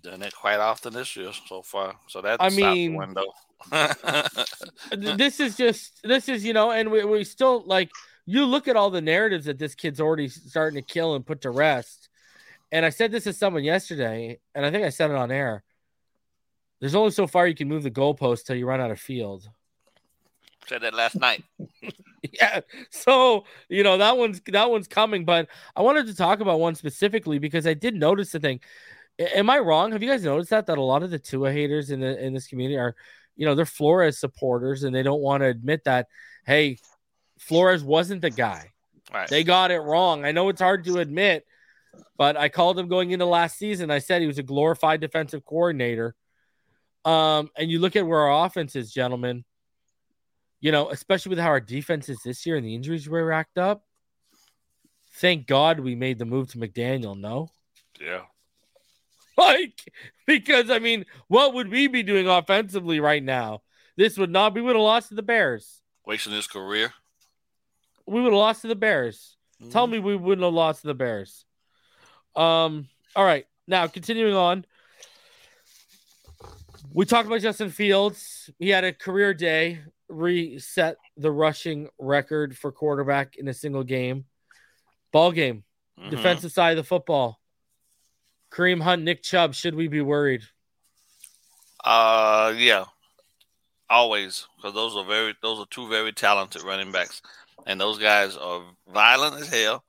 Done it quite often this year so far. So that's I mean- window. This is just this is you know, and we, we still like you look at all the narratives that this kid's already starting to kill and put to rest. And I said this to someone yesterday, and I think I said it on air. There's only so far you can move the goalpost till you run out of field. Said that last night. yeah so you know that one's that one's coming but i wanted to talk about one specifically because i did notice the thing am i wrong have you guys noticed that that a lot of the tua haters in the in this community are you know they're flores supporters and they don't want to admit that hey flores wasn't the guy Right. they got it wrong i know it's hard to admit but i called him going into last season i said he was a glorified defensive coordinator um and you look at where our offense is gentlemen you know, especially with how our defense is this year and the injuries were racked up. Thank God we made the move to McDaniel. No, yeah. like because I mean, what would we be doing offensively right now? This would not. We would have lost to the Bears. Wasting his career. We would have lost to the Bears. Tell me we wouldn't have lost to the Bears. Um. All right. Now continuing on. We talked about Justin Fields. He had a career day, reset the rushing record for quarterback in a single game. Ball game, Mhm. defensive side of the football. Kareem Hunt, Nick Chubb. Should we be worried? Uh, yeah, always because those are very those are two very talented running backs, and those guys are violent as hell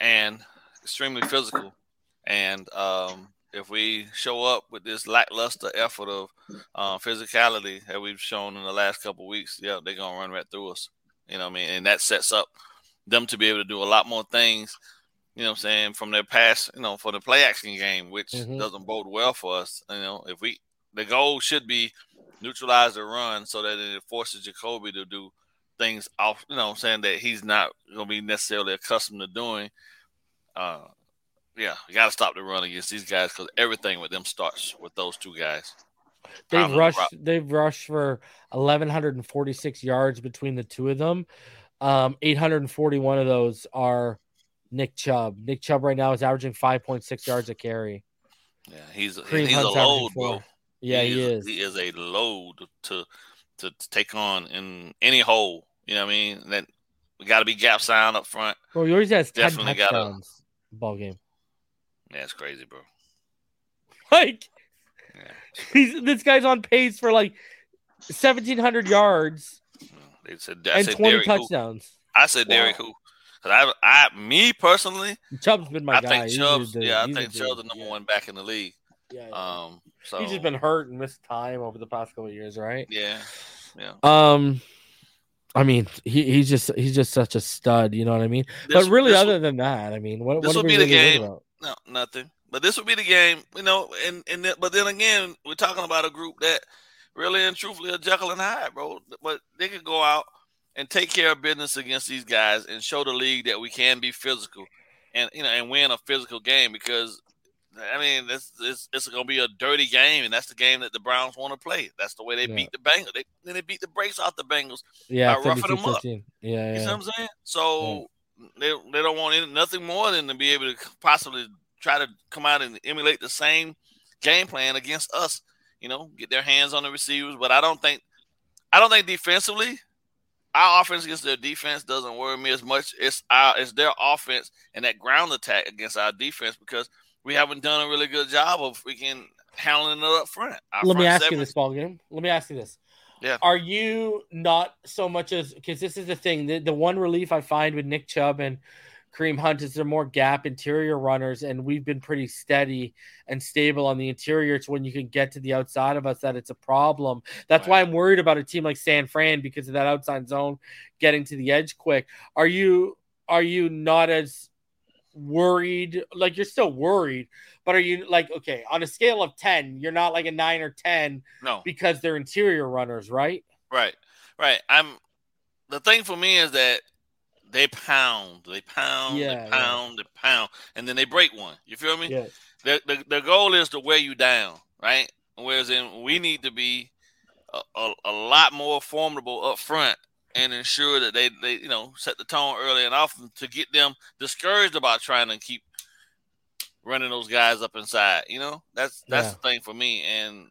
and extremely physical. And um, if we show up with this lackluster effort of uh, physicality that we've shown in the last couple weeks, yeah, they're gonna run right through us. You know what I mean? And that sets up them to be able to do a lot more things. You know what I'm saying from their past, you know, for the play action game, which Mhm. doesn't bode well for us. You know, if we the goal should be neutralize the run so that it forces Jacoby to do things off. You know, what I'm saying that he's not going to be necessarily accustomed to doing. Uh, yeah, you got to stop the run against these guys because everything with them starts with those two guys. They've Problem, rushed. They've rushed for eleven hundred and forty six yards between the two of them. Um, eight hundred and forty one of those are Nick Chubb. Nick Chubb right now is averaging five point six yards a carry. Yeah, he's he's a Hunt's load, bro. Yeah, he is. He is a load to to, to take on in any hole. You know what I mean? That we got to be gap sound up front. Bro, he always has Definitely gotta- Ball game. Yeah, it's crazy, bro. Like Yeah. he's this guy's on pace for like seventeen hundred yards They said I and said twenty Derrick who. touchdowns. I said Derrick who. Cause I, I, me personally, Chubb's been my I guy. think Chubb's, the- yeah, I think the Chubb's the number Yeah. one back in the league. Yeah, yeah. Um, so he's just been hurt and missed time over the past couple of years, right? yeah, yeah. Um, I mean, he, he's just he's just such a stud. You know what I mean? This- but really, other would- than that, I mean, what, this what would be the really worried game. about? No, nothing. But this would be the game, you know. And and th- but then again, we're talking about a group that really and truthfully are Jekyll and Hyde, bro. But they could go out and take care of business against these guys and show the league that we can be physical, and you know, and win a physical game because. I mean, this it's, it's going to be a dirty game, and that's the game that the Browns want to play. That's the way they Yeah. beat the Bengals. They, then they beat the brakes off the Bengals. Yeah, by roughing them up. 15. Yeah, You yeah. see what I'm saying? So they they don't want any, nothing more than to be able to possibly try to come out and emulate the same game plan against us. You know, get their hands on the receivers. But I don't think I don't think defensively, our offense against their defense doesn't worry me as much. It's our it's their offense and that ground attack against our defense because we haven't done a really good job of freaking handling it up front. Our Let me front ask you this ball game. Let me ask you this. Yeah. Are you not so much as because this is the thing, the, the one relief I find with Nick Chubb and Kareem Hunt is they're more gap interior runners, and we've been pretty steady and stable on the interior. It's when you can get to the outside of us that it's a problem. That's why I'm worried about a team like San Fran because of that outside zone getting to the edge quick. Are you are you not as worried? Like you're still worried, but are you like okay on a scale of 10 you're not like a 9 or 10 No. because they're interior runners right Right, right. I'm the thing for me is that they pound, they pound, Yeah, they yeah. pound, they pound, and then they break one. You feel me? yeah The, the the goal is to wear you down, right? Whereas in we need to be a, a, a lot more formidable up front and ensure that they they you know set the tone early and often to get them discouraged about trying to keep running those guys up inside. You know, that's that's Yeah. the thing for me, and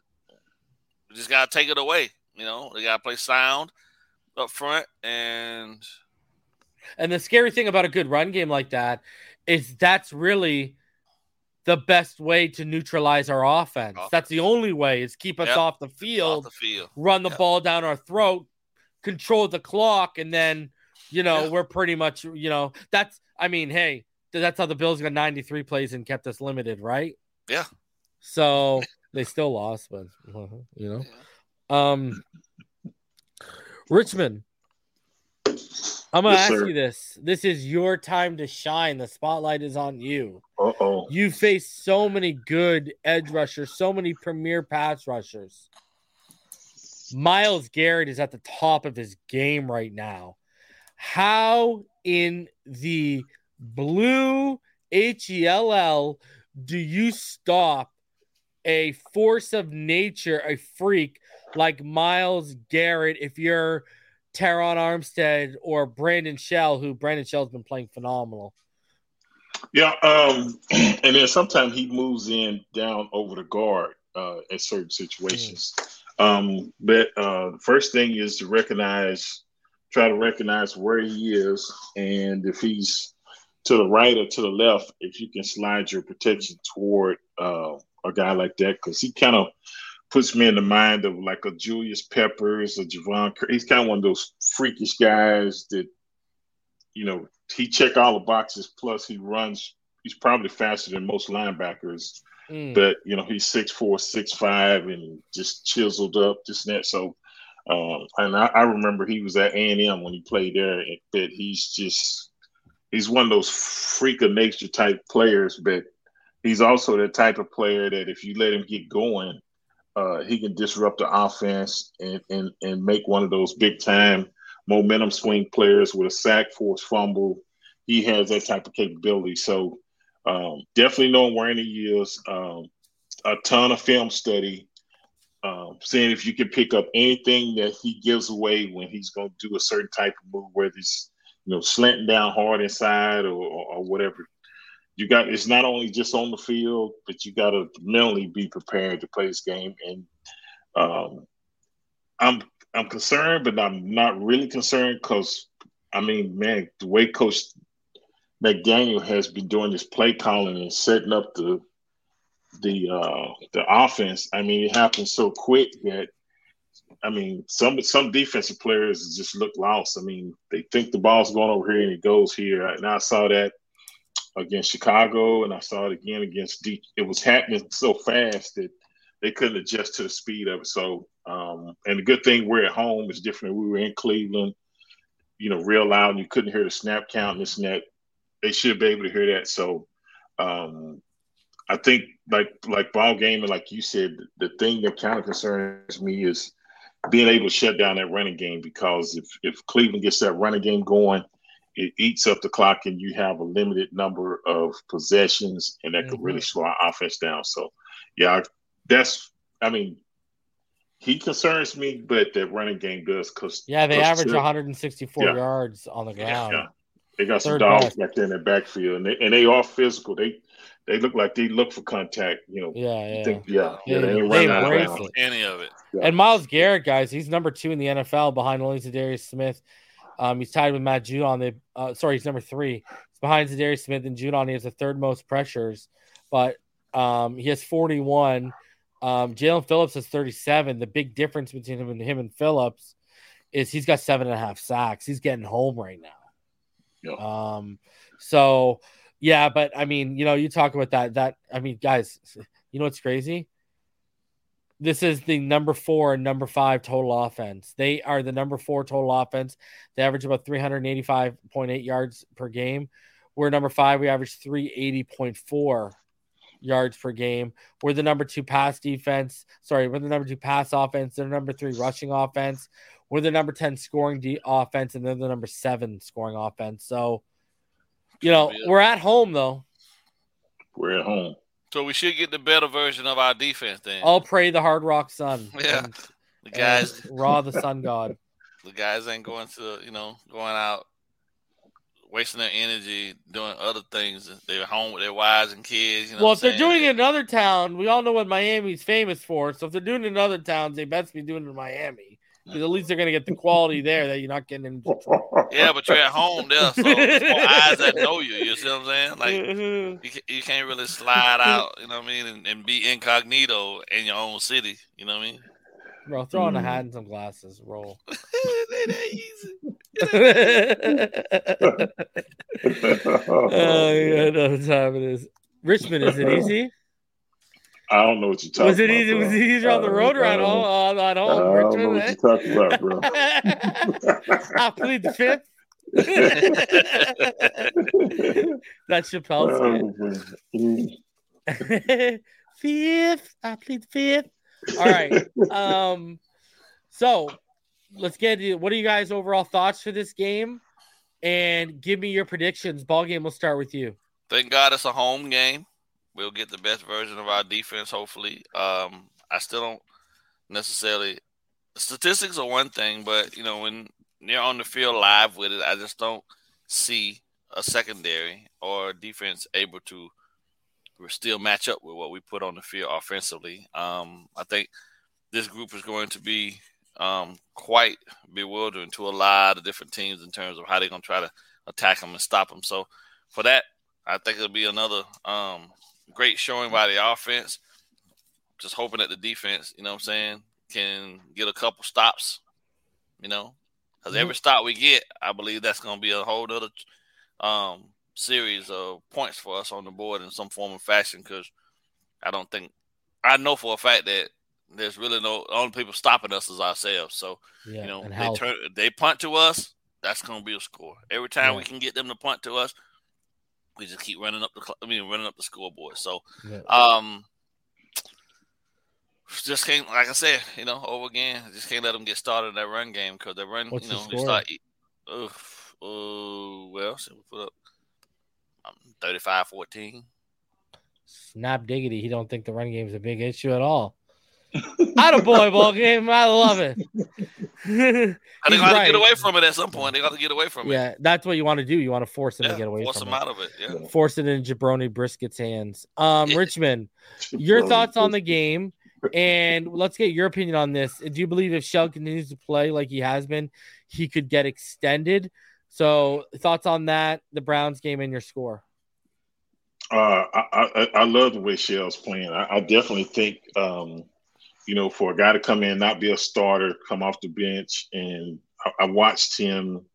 we just gotta take it away. You know, they gotta play sound up front, and and the scary thing about a good run game like that is that's really the best way to neutralize our offense that's the only way is keep us Yep. off the off field the field. run the Yep. ball down our throat control the clock and then you know Yeah. we're pretty much you know that's i mean hey that's how the bills got 93 plays and kept us limited right Yeah. so they still lost but you know um richmond i'm gonna Yes, ask sir. you this this is your time to shine the spotlight is on you Uh oh. you face so many good edge rushers, so many premier pass rushers. Myles Garrett is at the top of his game right now. How in the blue HELL do you stop a force of nature, a freak like Myles Garrett if you're Terron Armstead or Brandon Shell, who Brandon Shell's been playing phenomenal? Yeah, um, and then sometimes he moves in down over the guard uh, at certain situations. Um, but uh, the first thing is to recognize, try to recognize where he is, and if he's to the right or to the left if you can slide your protection toward uh, a guy like that because he kind of puts me in the mind of like a Julius Peppers or Jevon. He's kind of one of those freakish guys that you know he check all the boxes. Plus he runs. He's probably faster than most linebackers. Mm. But you know he's six four, six five, and just chiseled up, just that. So, um, and I, I, remember he was at A and M when he played there. But he's just he's one of those freak of nature type players. But he's also the type of player that if you let him get going, uh, he can disrupt the offense and, and and make one of those big time momentum swing players with a sack, force fumble. He has that type of capability. So um, definitely knowing where he is. Um, a ton of film study, um, seeing if you can pick up anything that he gives away when he's going to do a certain type of move, whether he's you know slanting down hard inside or, or, or whatever. You got it's not only just on the field, but you got to mentally be prepared to play this game. And um, I'm I'm concerned, but I'm not really concerned because I mean, man, the way Coach McDaniel has been doing this play calling and setting up the the uh the offense. I mean, it happens so quick that I mean, some some defensive players just look lost. I mean, they think the ball's going over here and it goes here. And I saw that against Chicago, and I saw it again against D. It was happening so fast that they couldn't adjust to the speed of it. So, um, and the good thing we're at home is different. We were in Cleveland, you know, real loud, and you couldn't hear the snap count and this and that they should be able to hear that. So um, I think like like ball game and like you said, the thing that kind of concerns me is being able to shut down that running game because if if Cleveland gets that running game going, it eats up the clock and you have a limited number of possessions and that mm-hmm. could really mm-hmm. slow our offense down. So yeah, that's I mean he concerns me, but that running game does because yeah, they average 164 yeah. yards on the ground. Yeah. They got some Third dogs best. back there in the backfield, and they and they are physical. They they look like they look for contact. You know. Yeah, yeah, think, yeah. yeah, They, they embrace it. Any of it. Yeah. And Myles Garrett, guys, he's number two in the NFL behind only Darius Smith. Um, he's tied with Matt Judon. They, uh, sorry, he's number three. He's behind Za'Darius Smith and Judon. He has the third most pressures, but um, he has 41. Um, Jaelan Phillips has 37. The big difference between him and him and Phillips is he's got seven and a half sacks. He's getting home right now. Um, so yeah, but I mean, you know, you talk about that. That I mean, guys, you know what's crazy? This is the number four and number five total offense. They are the number four total offense. They average about 385.8 yards per game. We're number five. We average 380.4 yards per game. We're the number two pass defense. Sorry, we're the number two pass offense. They're number three rushing offense. We're the number 10 scoring de- offense, and they're the number seven scoring offense. So, you know, we're at home, though. We're at home. So we should get the better version of our defense then. I'll pray the hard rock sun. Yeah. And, the guys Raw the sun god. The guys ain't going to, you know, going out wasting their energy doing other things. They're home with their wives and kids. You know well, if they're doing it in another town, we all know what Miami's famous for. So if they're doing it in other towns, they best be doing it in Miami because at least they're going to get the quality there that you're not getting in. Yeah, but you're at home there, so there's more eyes that know you. You see what I'm saying? Like mm-hmm. you, you can't really slide out, you know what I mean, and, and, be incognito in your own city. You know what I mean? Bro, throw on a hat and some glasses. Roll. oh, yeah, no time it is. Richmond, is it easy? I don't know what you're talking was it about. Easy, was it easier on the road or at home? On, on home? I don't know what you're talking about, bro. I plead the fifth. That's Chappelle's oh, fifth. I plead the fifth. All right. Um. So let's get to what are you guys' overall thoughts for this game, and give me your predictions. Ball game. We'll start with you. Thank God it's a home game we'll get the best version of our defense. Hopefully, um, I still don't necessarily. Statistics are one thing, but you know when you're on the field live with it, I just don't see a secondary or defense able to still match up with what we put on the field offensively. Um, I think this group is going to be um, quite bewildering to a lot of different teams in terms of how they're going to try to attack them and stop them. So for that, I think it'll be another um, great showing by the offense. Just hoping that the defense, you know what I'm saying, can get a couple stops, you know, because every stop we get, I believe that's going to be a whole other um, series of points for us on the board in some form of fashion. Because I don't think I know for a fact that there's really no only people stopping us is ourselves. So Yeah, you know, they turn they punt to us, that's going to be a score. Every time Yeah. we can get them to punt to us, we just keep running up the cl- I mean running up the scoreboard. So yeah. um, just can't like I said, you know, over again, just can't let them get started in that run game because they run, What's you the know, start. uh, well, so we put up um, 35-14. snap diggity. He don't think the run game's a big issue at all. Out of boy ball game. I love it. They He's got to get away from it at some point. They got to get away from it. Yeah, that's what you want to do. You want to force them Yeah, to get away force from them it. out of it. Yeah. Force it in Jabroni Brisket's hands. Um, Yeah. Richmond, your thoughts on the game, and let's get your opinion on this. Do you believe if Shell continues to play like he has been, he could get extended? So, thoughts on that, the Browns game, and your score. Uh, I, I I love the way Shell's playing. I, I definitely think, um, you know, for a guy to come in, not be a starter, come off the bench, and I, I watched him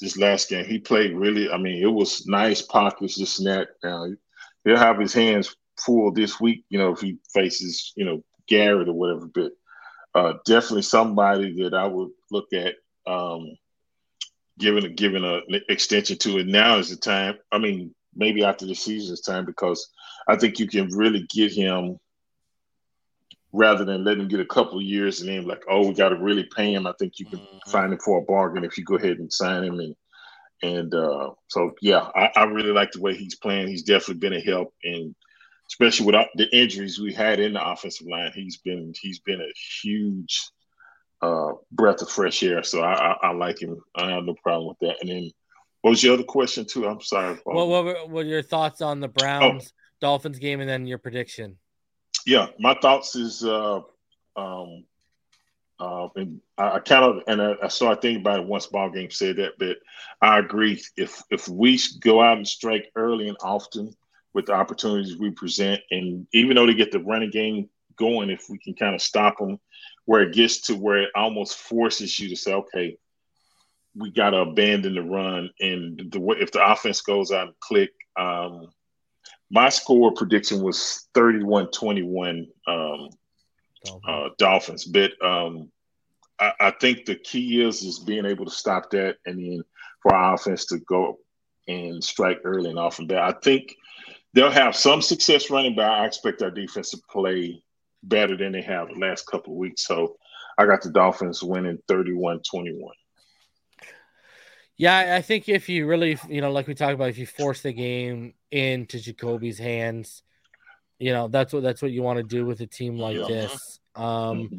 this last game. He played really. I mean, it was nice pockets, this and that. Now he'll have his hands full this week. You know, if he faces, you know, Garrett or whatever. But uh, definitely somebody that I would look at. Um, giving a giving an extension to it now is the time. I mean, maybe after the season's time because I think you can really get him rather than let him get a couple of years and then like, oh, we got to really pay him. I think you can Mhm. find him for a bargain if you go ahead and sign him and and uh, so yeah, I, I really like the way he's playing. He's definitely been a help and especially with the injuries we had in the offensive line, he's been he's been a huge uh, breath of fresh air. So I, I, I like him. I have no problem with that. And then what was your other question too? I'm sorry. Paul. What, what, were- what are your thoughts on the Browns Dolphins game, and then your prediction? Yeah, my thoughts is uh, um, uh, and I, I kind of and I, I started thinking about it once ball game said that, but I agree. If if we go out and strike early and often with the opportunities we present, and even though they get the running game going, if we can kind of stop them, where it gets to where it almost forces you to say, okay, we got to abandon the run, and the way if the offense goes out and click. Um, my score prediction was 31-21 um, uh, Dolphins. But um, I, I think the key is is being able to stop that, and then for our offense to go and strike early and often. But I think they'll have some success running, but I expect our defense to play better than they have the last couple of weeks. So I got the Dolphins winning 31-21. Yeah, I think if you really, you know, like we talked about, if you force the game into Jacoby's hands, you know, that's what that's what you want to do with a team like Yeah. this. Um,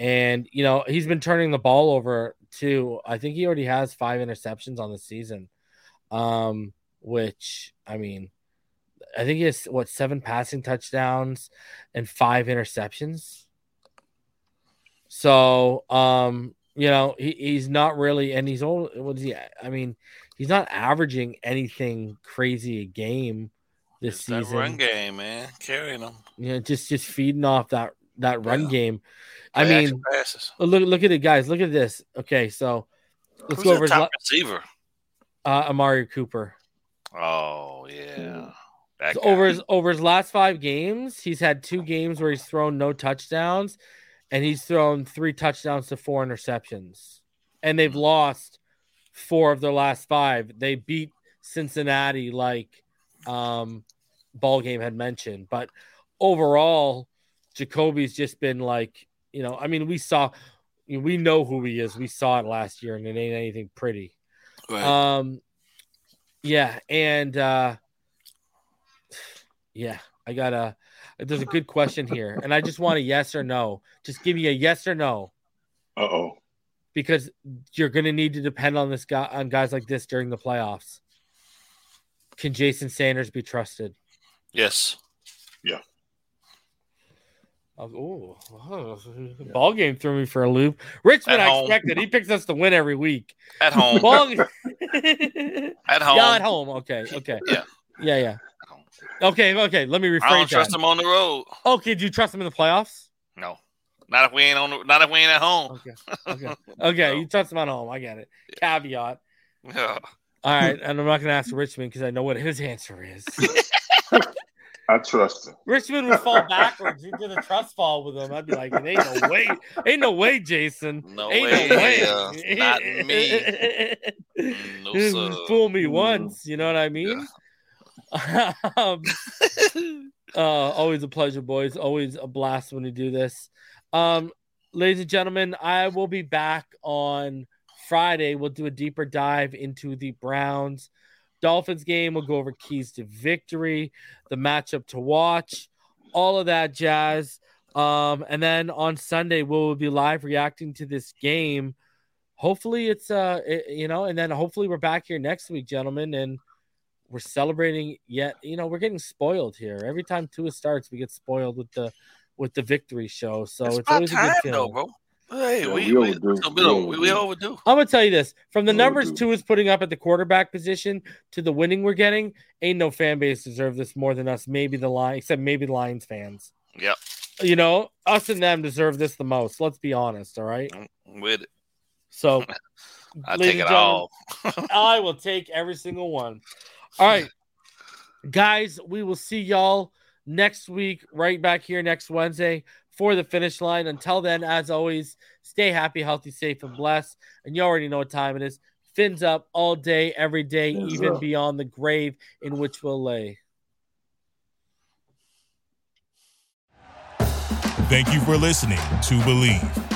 and you know, he's been turning the ball over too. I think he already has five interceptions on the season. Um, which I mean, I think he has what seven passing touchdowns and five interceptions. So, um, you know, he, he's not really, and he's only, what is he? I mean, he's not averaging anything crazy a game this It's that season. run game, man, carrying them. You know, just just feeding off that that run Yeah. game. I Play mean, look look at it, guys. Look at this. Okay, so let's Who's go over his top la- receiver. uh, Amari Cooper. Oh yeah, that So guy. over his over his last five games, he's had two games where he's thrown no touchdowns, and he's thrown three touchdowns to four interceptions, and they've lost four of their last five. They beat Cincinnati, like um, ball game had mentioned, but overall, Jacoby's just been like you know. I mean, we saw, we know who he is. We saw it last year, and it ain't anything pretty. Right. Um, yeah, and uh, yeah, I got a. There's a good question here, and I just want a yes or no. Just give me a yes or no, Uh oh. because you're gonna need to depend on this guy on guys like this during the playoffs. Can Jason Sanders be trusted? yes. Oh, oh, ball game threw me for a loop. Richmond, I expected. He picks us to win every week. At home. Ball- At home. Yeah, at home. Okay, okay. Yeah. yeah, yeah. Okay, okay. Let me rephrase I don't trust that. him on the road. Okay, do you trust him in the playoffs? No. Not if we ain't on the, not if we ain't at home. Okay, okay, okay. No. You trust him at home. I get it. Caveat. Yeah. All right, and I'm not going to ask Richmond because I know what his answer is. I trust him. Richmond would fall backwards. You did a trust fall with him. I'd be like, ain't no way, ain't no way, Jason. No ain't way, no way. uh, not me. Mm, No, sir. Fool me once, you know what I mean? um, uh, always a pleasure, boys. Always a blast when we do this. Um, ladies and gentlemen, I will be back on Friday. We'll do a deeper dive into the Browns Dolphins game. We'll go over keys to victory, the matchup to watch, all of that jazz. Um, and then on Sunday, we'll be live reacting to this game. Hopefully, it's uh, it- you know, and then hopefully we're back here next week, gentlemen, and we're celebrating. Yet, you know, we're getting spoiled here. Every time Tua starts, we get spoiled with the with the victory show. So it's, it's about always a time, good though, bro. Hey, Yeah, we, we we, overdue. we, We we, we overdue. overdue. I'm gonna tell you this: from the Oh, numbers dude. Tua is putting up at the quarterback position to the winning we're getting, ain't no fan base deserve this more than us. Maybe the line, except maybe the Lions fans. Yep. You know, us and them deserve this the most. Let's be honest. All right. With it. So, I take it all. I will take every single one. All right, guys, we will see y'all next week, right back here next Wednesday for the Phinish Line. Until then, as always, stay happy, healthy, safe, and blessed. And you already know what time it is. Fins up all day, every day, Fins even up. beyond the grave in which we'll lay. Thank you for listening to Bleav.